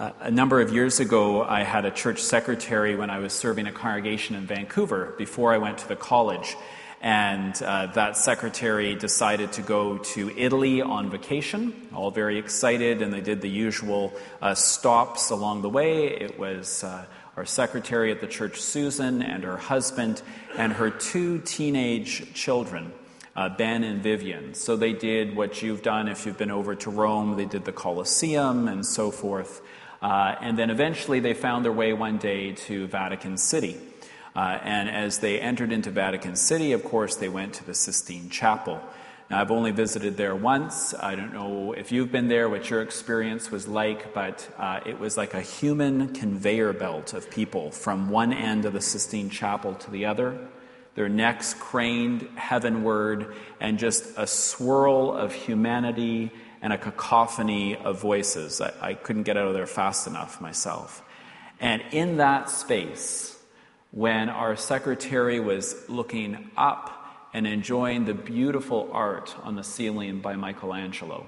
Uh, a number of years ago, I had a church secretary when I was serving a congregation in Vancouver before I went to the college. And uh, that secretary decided to go to Italy on vacation, all very excited, and they did the usual uh, stops along the way. It was uh, our secretary at the church, Susan, and her husband, and her two teenage children. Uh, ben and Vivian. So they did what you've done if you've been over to Rome. They did the Colosseum and so forth. Uh, and then eventually they found their way one day to Vatican City. Uh, and as they entered into Vatican City, of course, they went to the Sistine Chapel. Now, I've only visited there once. I don't know if you've been there, what your experience was like, but uh, it was like a human conveyor belt of people from one end of the Sistine Chapel to the other, their necks craned heavenward, and just a swirl of humanity and a cacophony of voices. I, I couldn't get out of there fast enough myself. And in that space, when our secretary was looking up and enjoying the beautiful art on the ceiling by Michelangelo,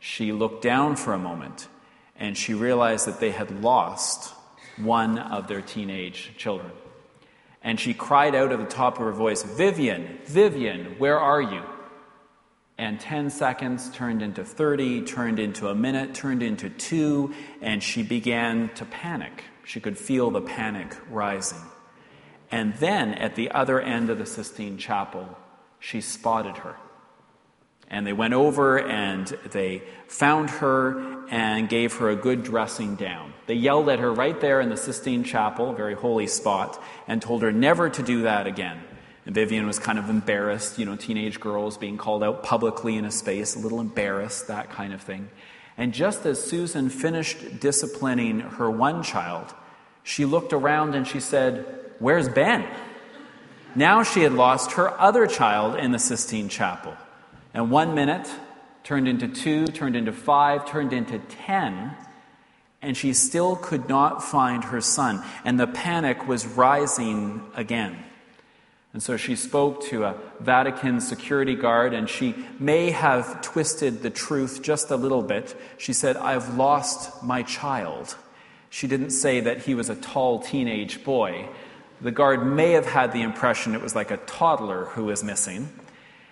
she looked down for a moment and she realized that they had lost one of their teenage children. And she cried out at the top of her voice, Vivian, Vivian, where are you? And 10 seconds turned into 30, turned into a minute, turned into two, and she began to panic. She could feel the panic rising. And then at the other end of the Sistine Chapel, she spotted her. And they went over and they found her and gave her a good dressing down. They yelled at her right there in the Sistine Chapel, a very holy spot, and told her never to do that again. And Vivian was kind of embarrassed, you know, teenage girls being called out publicly in a space, a little embarrassed, that kind of thing. And just as Susan finished disciplining her one child, she looked around and she said, Where's Ben? Now she had lost her other child in the Sistine Chapel. And one minute turned into two, turned into five, turned into ten, and she still could not find her son. And the panic was rising again. And so she spoke to a Vatican security guard, and she may have twisted the truth just a little bit. She said, I've lost my child. She didn't say that he was a tall teenage boy. The guard may have had the impression it was like a toddler who was missing.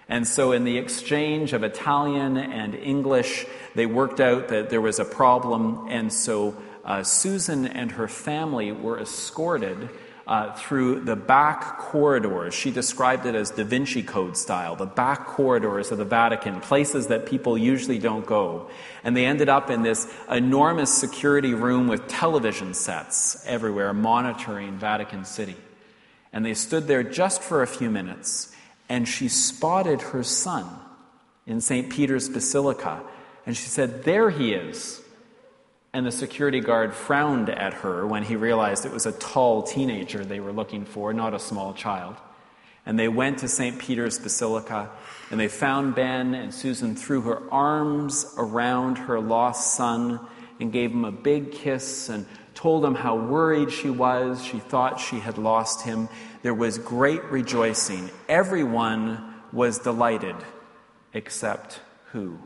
And so, in the exchange of Italian and English, they worked out that there was a problem. And so, uh, Susan and her family were escorted uh, through the back corridors. She described it as Da Vinci Code style, the back corridors of the Vatican, places that people usually don't go. And they ended up in this enormous security room with television sets everywhere monitoring Vatican City. And they stood there just for a few minutes, and she spotted her son in St. Peter's Basilica. And she said, There he is. And the security guard frowned at her when he realized it was a tall teenager they were looking for, not a small child. And they went to St. Peter's Basilica and they found Ben, and Susan threw her arms around her lost son and gave him a big kiss and told him how worried she was. She thought she had lost him. There was great rejoicing. Everyone was delighted, except who?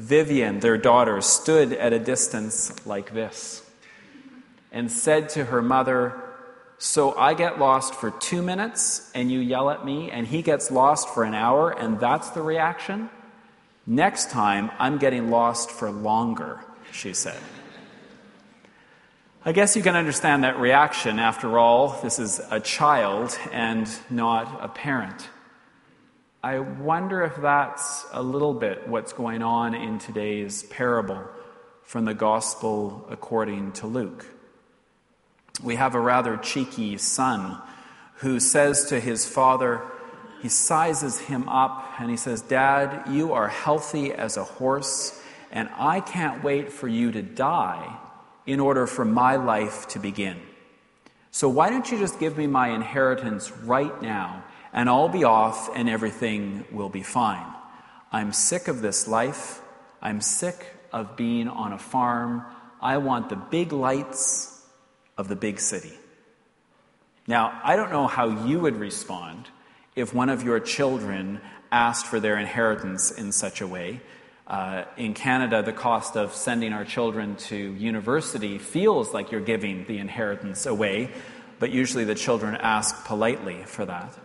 Vivian, their daughter, stood at a distance like this and said to her mother, So I get lost for two minutes and you yell at me, and he gets lost for an hour, and that's the reaction? Next time, I'm getting lost for longer, she said. I guess you can understand that reaction. After all, this is a child and not a parent. I wonder if that's a little bit what's going on in today's parable from the Gospel according to Luke. We have a rather cheeky son who says to his father, he sizes him up and he says, Dad, you are healthy as a horse, and I can't wait for you to die in order for my life to begin. So why don't you just give me my inheritance right now? And I'll be off and everything will be fine. I'm sick of this life. I'm sick of being on a farm. I want the big lights of the big city. Now, I don't know how you would respond if one of your children asked for their inheritance in such a way. Uh, in Canada, the cost of sending our children to university feels like you're giving the inheritance away, but usually the children ask politely for that.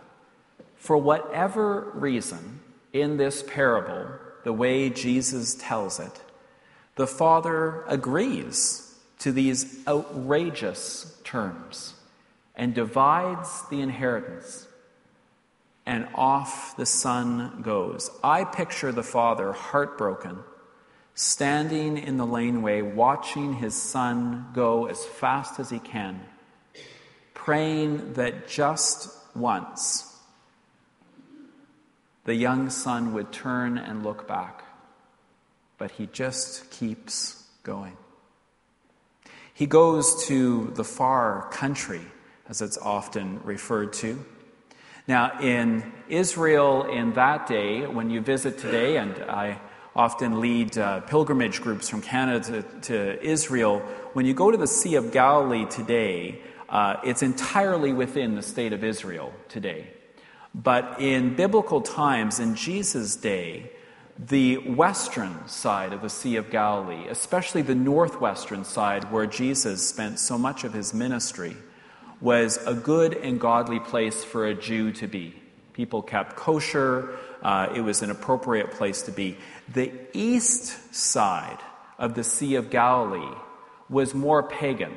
For whatever reason, in this parable, the way Jesus tells it, the father agrees to these outrageous terms and divides the inheritance. And off the son goes. I picture the father heartbroken, standing in the laneway, watching his son go as fast as he can, praying that just once the young son would turn and look back. But he just keeps going. He goes to the far country, as it's often referred to. Now, in Israel in that day, when you visit today, and I often lead uh, pilgrimage groups from Canada to, to, Israel, when you go to the Sea of Galilee today, uh, it's entirely within the state of Israel today. But in biblical times, in Jesus' day, the western side of the Sea of Galilee, especially the northwestern side where Jesus spent so much of his ministry, was a good and godly place for a Jew to be. People kept kosher, uh, it was an appropriate place to be. The east side of the Sea of Galilee was more pagan.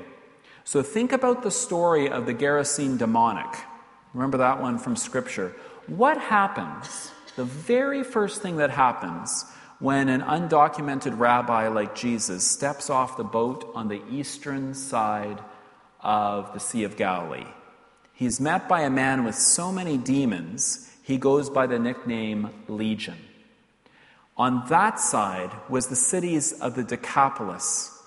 So think about the story of the Gerasene demoniac. Remember that one from Scripture. What happens, the very first thing that happens when an undocumented rabbi like Jesus steps off the boat on the eastern side of the Sea of Galilee? He's met by a man with so many demons, he goes by the nickname Legion. On that side was the cities of the Decapolis,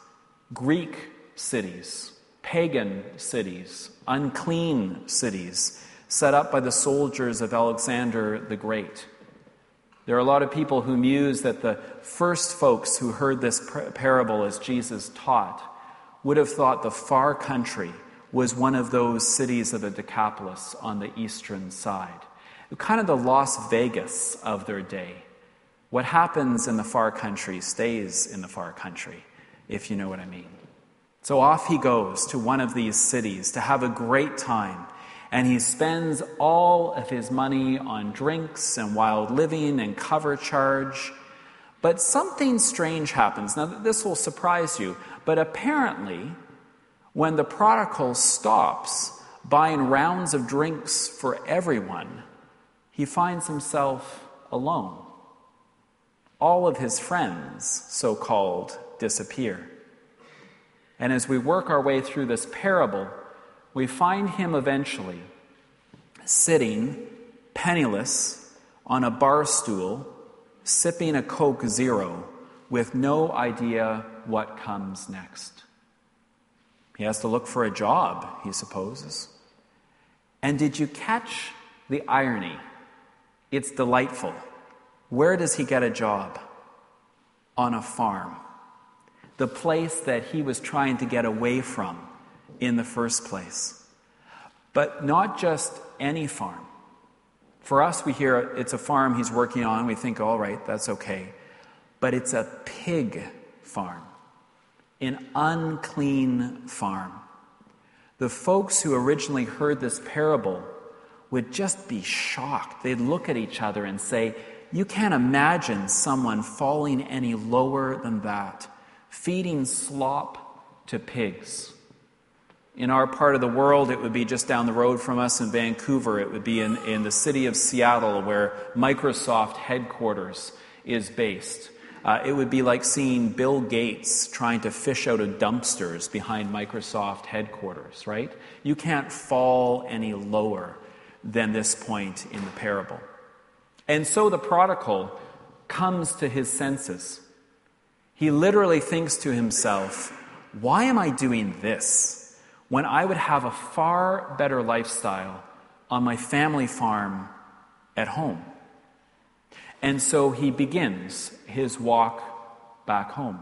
Greek cities, pagan cities, unclean cities set up by the soldiers of Alexander the Great. There are a lot of people who muse that the first folks who heard this parable as Jesus taught would have thought the far country was one of those cities of the Decapolis on the eastern side. Kind of the Las Vegas of their day. What happens in the far country stays in the far country, if you know what I mean. So off he goes to one of these cities to have a great time and he spends all of his money on drinks and wild living and cover charge. But something strange happens. Now, this will surprise you, but apparently, when the prodigal stops buying rounds of drinks for everyone, he finds himself alone. All of his friends, so called, disappear. And as we work our way through this parable, we find him eventually sitting penniless on a bar stool, sipping a Coke Zero with no idea what comes next. He has to look for a job, he supposes. And did you catch the irony? It's delightful. Where does he get a job? On a farm. The place that he was trying to get away from in the first place. But not just any farm. For us, we hear it's a farm he's working on. We think, all right, that's okay. But it's a pig farm, an unclean farm. The folks who originally heard this parable would just be shocked. They'd look at each other and say, You can't imagine someone falling any lower than that, feeding slop to pigs. In our part of the world, it would be just down the road from us in Vancouver. It would be in, in the city of Seattle, where Microsoft headquarters is based. Uh, it would be like seeing Bill Gates trying to fish out of dumpsters behind Microsoft headquarters, right? You can't fall any lower than this point in the parable. And so the prodigal comes to his senses. He literally thinks to himself, Why am I doing this? When I would have a far better lifestyle on my family farm at home. And so he begins his walk back home.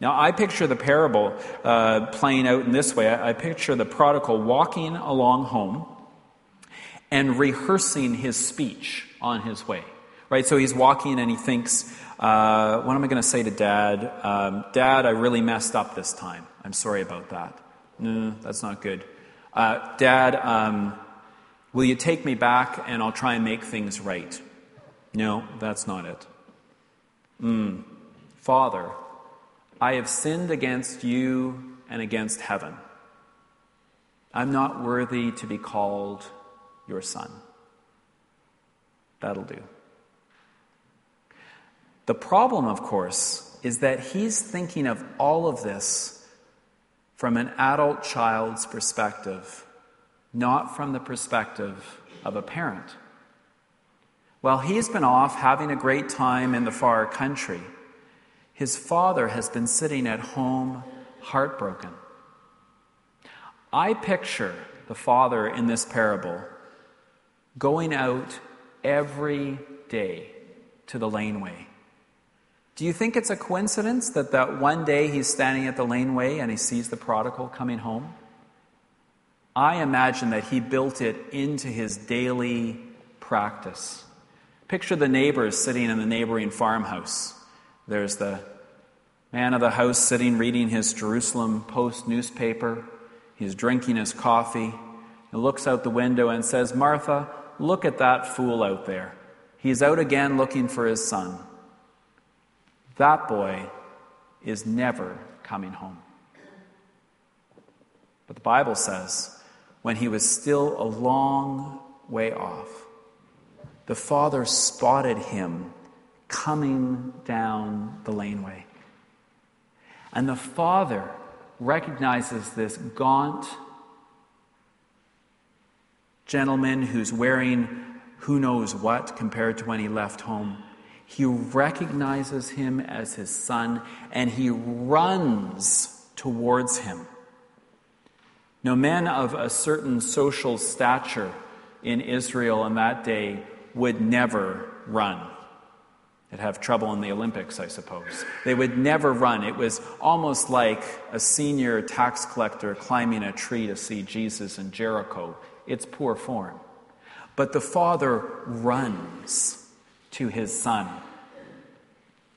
Now, I picture the parable uh, playing out in this way. I, picture the prodigal walking along home and rehearsing his speech on his way, Right? So he's walking and he thinks, uh, What am I going to say to dad? Um, dad, I really messed up this time. I'm sorry about that. No, that's not good. Uh, dad, um, will you take me back and I'll try and make things right? No, that's not it. Mm. Father, I have sinned against you and against heaven. I'm not worthy to be called your son. That'll do. The problem, of course, is that he's thinking of all of this from an adult child's perspective, not from the perspective of a parent. While he's been off having a great time in the far country, his father has been sitting at home heartbroken. I picture the father in this parable going out every day to the laneway. Do you think it's a coincidence that that one day he's standing at the laneway and he sees the prodigal coming home? I imagine that he built it into his daily practice. Picture the neighbors sitting in the neighboring farmhouse. There's the man of the house sitting reading his Jerusalem Post newspaper. He's drinking his coffee. He looks out the window and says, Martha, look at that fool out there. He's out again looking for his son. That boy is never coming home. But the Bible says, when he was still a long way off, the father spotted him coming down the laneway. And the father recognizes this gaunt gentleman who's wearing who knows what compared to when he left home. He recognizes him as his son and he runs towards him. Now, men of a certain social stature in Israel in that day would never run. They'd have trouble in the Olympics, I suppose. They would never run. It was almost like a senior tax collector climbing a tree to see Jesus in Jericho. It's poor form. But the father runs to his son.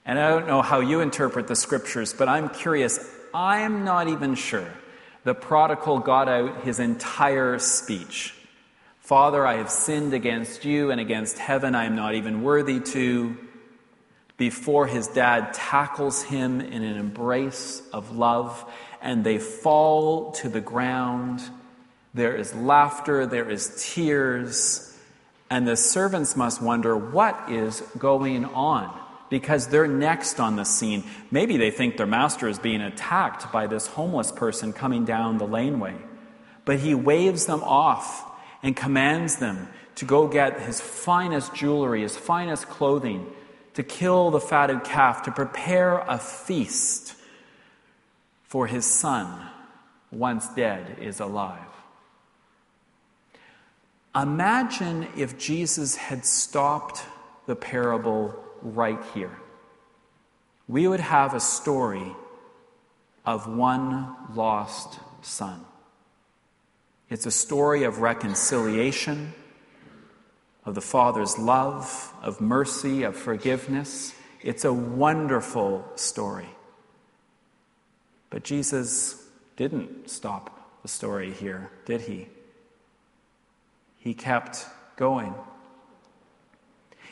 And I don't know how you interpret the scriptures, but I'm curious. I'm not even sure the prodigal got out his entire speech. Father, I have sinned against you and against heaven. I am not even worthy to before his dad tackles him in an embrace of love, and they fall to the ground. There is laughter, there is tears, and the servants must wonder what is going on because they're next on the scene. Maybe they think their master is being attacked by this homeless person coming down the laneway. But he waves them off and commands them to go get his finest jewelry, his finest clothing, to kill the fatted calf, to prepare a feast for his son, once dead, is alive. Imagine if Jesus had stopped the parable right here. We would have a story of one lost son. It's a story of reconciliation of the Father's love, of mercy, of forgiveness. It's a wonderful story. But Jesus didn't stop the story here, did he? He kept going.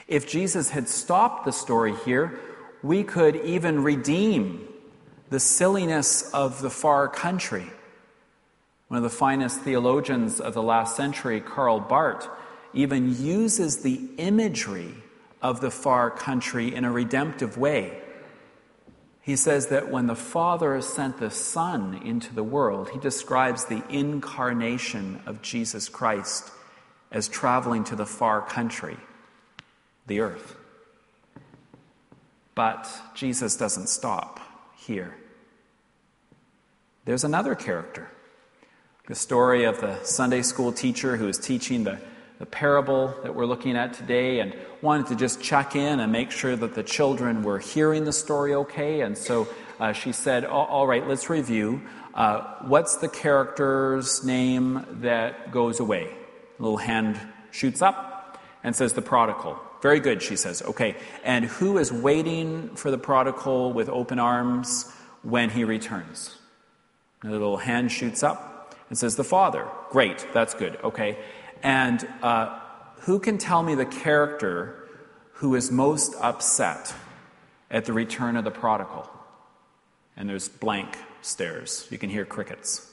If Jesus had stopped the story here, we could even redeem the silliness of the far country. One of the finest theologians of the last century, Karl Barth, even uses the imagery of the far country in a redemptive way. He says that when the Father sent the Son into the world, he describes the incarnation of Jesus Christ as traveling to the far country, the earth. But Jesus doesn't stop here. There's another character. The story of the Sunday school teacher who is teaching the the parable that we're looking at today and wanted to just check in and make sure that the children were hearing the story okay. And so uh, she said, All right, let's review. Uh, what's the character's name that goes away? Little hand shoots up and says, The prodigal. Very good, she says. Okay. And who is waiting for the prodigal with open arms when he returns? And the little hand shoots up and says, The father. Great, that's good. Okay. And uh, who can tell me the character who is most upset at the return of the prodigal? And there's blank stares. You can hear crickets.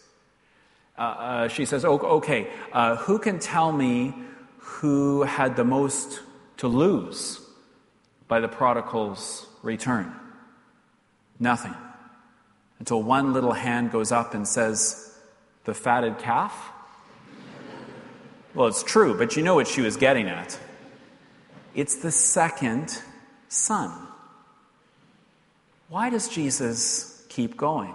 Uh, uh, she says, Okay, uh, who can tell me who had the most to lose by the prodigal's return? Nothing. Until one little hand goes up and says, The fatted calf? Well, it's true, but you know what she was getting at. It's the second son. Why does Jesus keep going?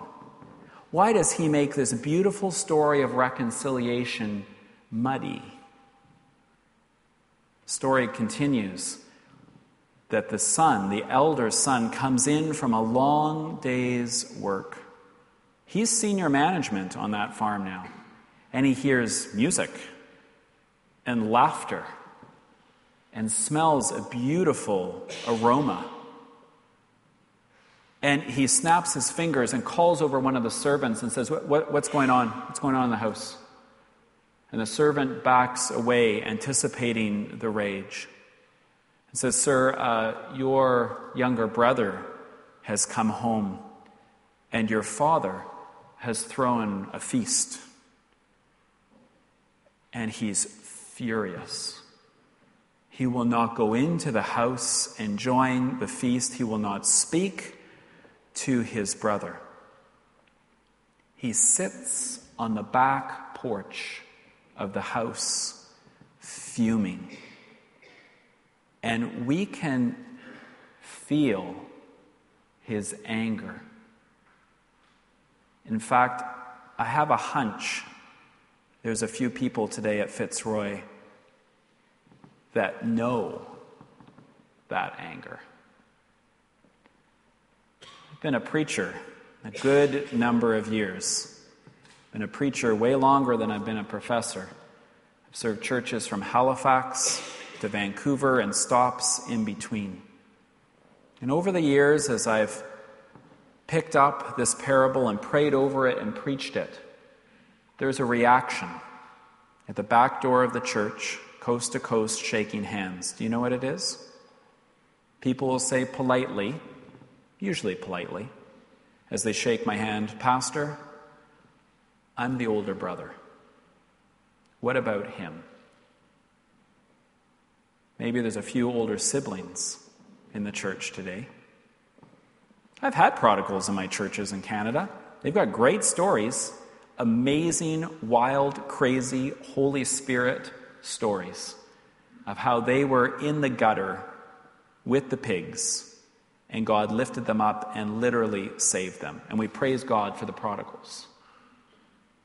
Why does he make this beautiful story of reconciliation muddy? Story continues that the son, the elder son, comes in from a long day's work. He's senior management on that farm now, and he hears music and laughter and smells a beautiful aroma. And he snaps his fingers and calls over one of the servants and says, what, what, What's going on? What's going on in the house? And the servant backs away, anticipating the rage. And says, Sir, uh, your younger brother has come home, and your father has thrown a feast. And he's furious. He will not go into the house and join the feast. He will not speak to his brother. He sits on the back porch of the house, fuming. And we can feel his anger. In fact, I have a hunch there's a few people today at Fitzroy that know that anger. Been a preacher a good number of years. Been a preacher way longer than I've been a professor. I've served churches from Halifax to Vancouver and stops in between. And over the years, as I've picked up this parable and prayed over it and preached it, there's a reaction at the back door of the church, coast to coast, shaking hands. Do you know what it is? People will say politely, usually politely, as they shake my hand, Pastor, I'm the older brother. What about him? Maybe there's a few older siblings in the church today. I've had prodigals in my churches in Canada. They've got great stories amazing, wild, crazy, Holy Spirit stories of how they were in the gutter with the pigs and God lifted them up and literally saved them. And we praise God for the prodigals.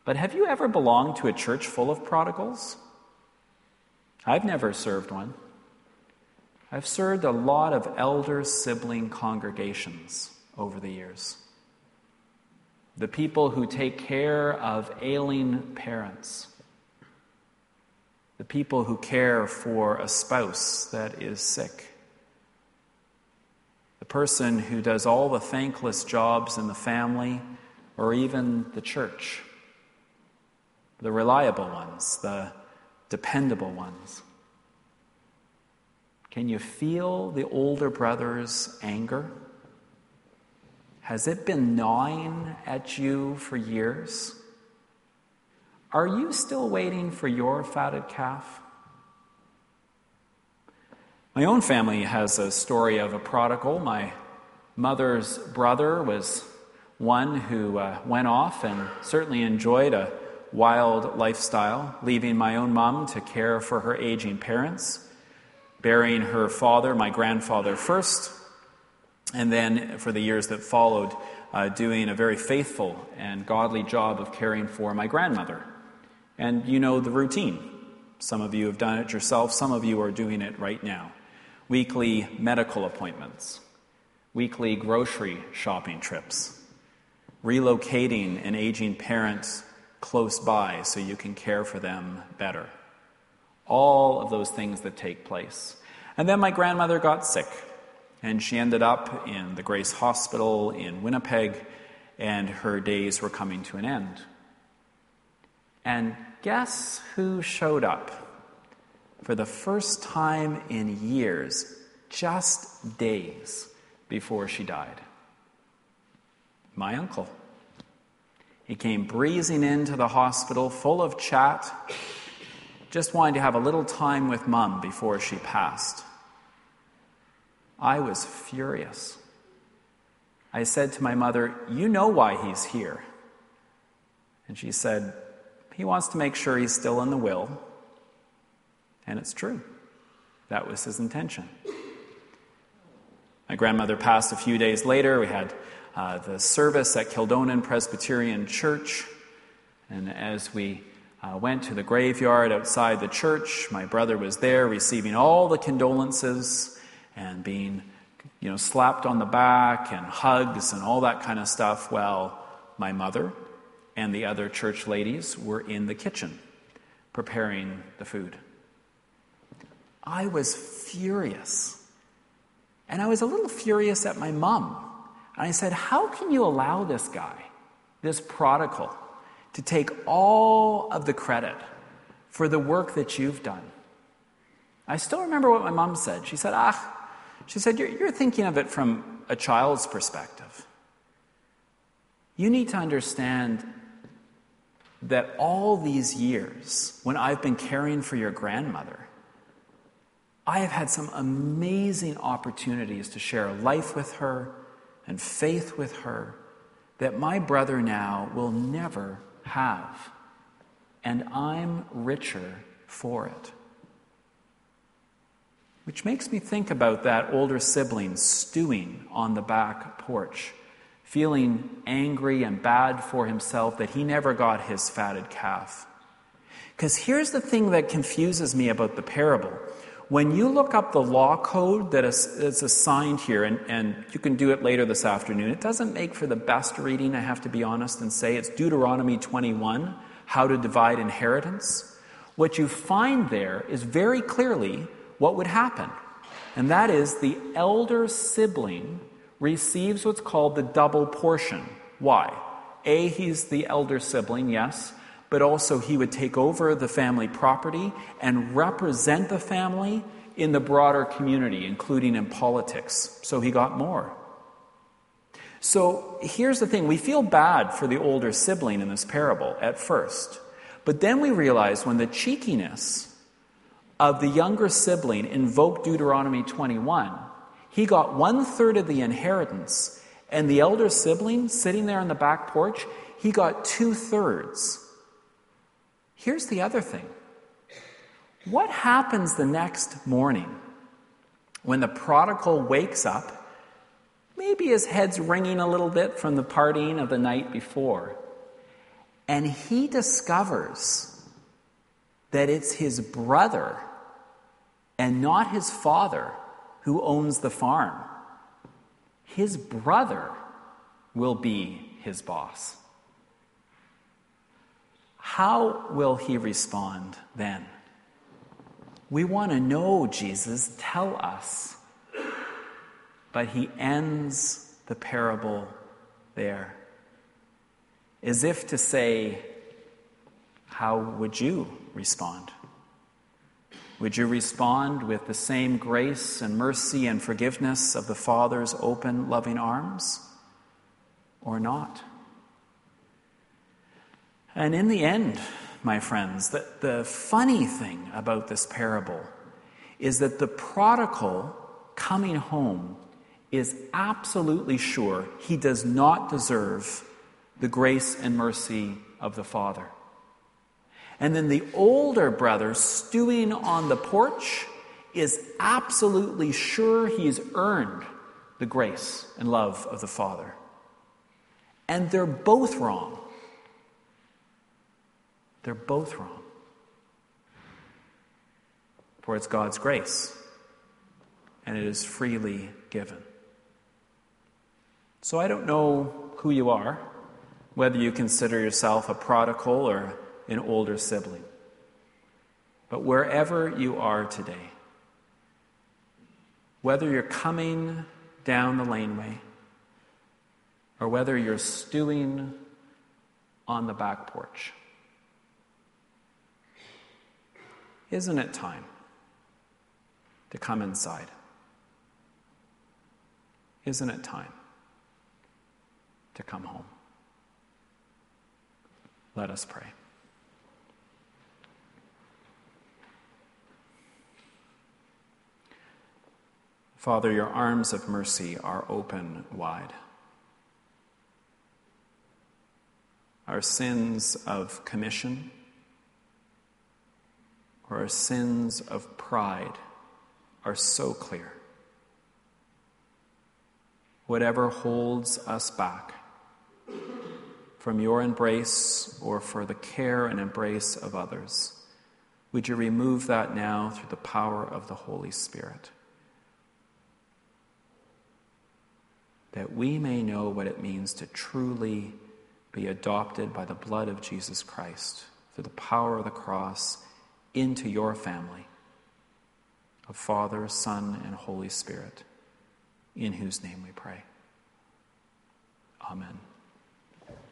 But have you ever belonged to a church full of prodigals? I've never served one. I've served a lot of elder sibling congregations over the years the people who take care of ailing parents, the people who care for a spouse that is sick, the person who does all the thankless jobs in the family or even the church, the reliable ones, the dependable ones. Can you feel the older brother's anger? Has it been gnawing at you for years? Are you still waiting for your fatted calf? My own family has a story of a prodigal. My mother's brother was one who uh, went off and certainly enjoyed a wild lifestyle, leaving my own mom to care for her aging parents, burying her father, my grandfather, first, and then for the years that followed, uh, doing a very faithful and godly job of caring for my grandmother. And you know the routine. Some of you have done it yourself, some of you are doing it right now. Weekly medical appointments, weekly grocery shopping trips, relocating an aging parent close by so you can care for them better. All of those things that take place. And then my grandmother got sick, and she ended up in the Grace Hospital in Winnipeg, and her days were coming to an end. And guess who showed up? For the first time in years, just days before she died. My uncle. He came breezing into the hospital full of chat, just wanting to have a little time with mum before she passed. I was furious. I said to my mother, You know why he's here. And she said, He wants to make sure he's still in the will. And it's true. That was his intention. My grandmother passed a few days later. We had uh, the service at Kildonan Presbyterian Church. And as we uh, went to the graveyard outside the church, my brother was there receiving all the condolences and being you know, slapped on the back and hugs and all that kind of stuff while my mother and the other church ladies were in the kitchen preparing the food. I was furious. And I was a little furious at my mom and I said, How can you allow this guy, this prodigal, to take all of the credit for the work that you've done? I still remember what my mom said. She said, Ah, she said, You're, you're thinking of it from a child's perspective. You need to understand that all these years, when I've been caring for your grandmother, I have had some amazing opportunities to share life with her and faith with her that my brother now will never have. And I'm richer for it. Which makes me think about that older sibling stewing on the back porch, feeling angry and bad for himself that he never got his fatted calf. Because here's the thing that confuses me about the parable when you look up the law code that is, assigned here, and, and you can do it later this afternoon, it doesn't make for the best reading, I have to be honest and say. It's Deuteronomy 21, how to divide inheritance. What you find there is very clearly what would happen. And that is the elder sibling receives what's called the double portion. Why? A, he's the elder sibling, yes but also he would take over the family property and represent the family in the broader community, including in politics. So he got more. So here's the thing we feel bad for the older sibling in this parable at first, but then we realize when the cheekiness of the younger sibling invoked Deuteronomy 21, he got one third of the inheritance, and the elder sibling sitting there on the back porch, he got two thirds. Here's the other thing what happens the next morning when the prodigal wakes up? Maybe his head's ringing a little bit from the partying of the night before. And he discovers that it's his brother and not his father who owns the farm. His brother will be his boss. How will he respond then? We want to know, Jesus, tell us. But he ends the parable there, as if to say, How would you respond? Would you respond with the same grace and mercy and forgiveness of the Father's open, loving arms, or not? And in the end, my friends, the, the funny thing about this parable is that the prodigal coming home is absolutely sure he does not deserve the grace and mercy of the Father. And then the older brother stewing on the porch is absolutely sure he's earned the grace and love of the Father. And they're both wrong. They're both wrong. For it's God's grace, and it is freely given. So I don't know who you are, whether you consider yourself a prodigal or an older sibling. But wherever you are today, whether you're coming down the laneway or whether you're stewing on the back porch. Isn't it time to come inside? Isn't it time to come home? Let us pray. Father, your arms of mercy are open wide. Our sins of commission or our sins of pride are so clear. Whatever holds us back from your embrace or for the care and embrace of others, would you remove that now through the power of the Holy Spirit? That we may know what it means to truly be adopted by the blood of Jesus Christ through the power of the cross into your family of Father, Son, and Holy Spirit, in whose name we pray. Amen.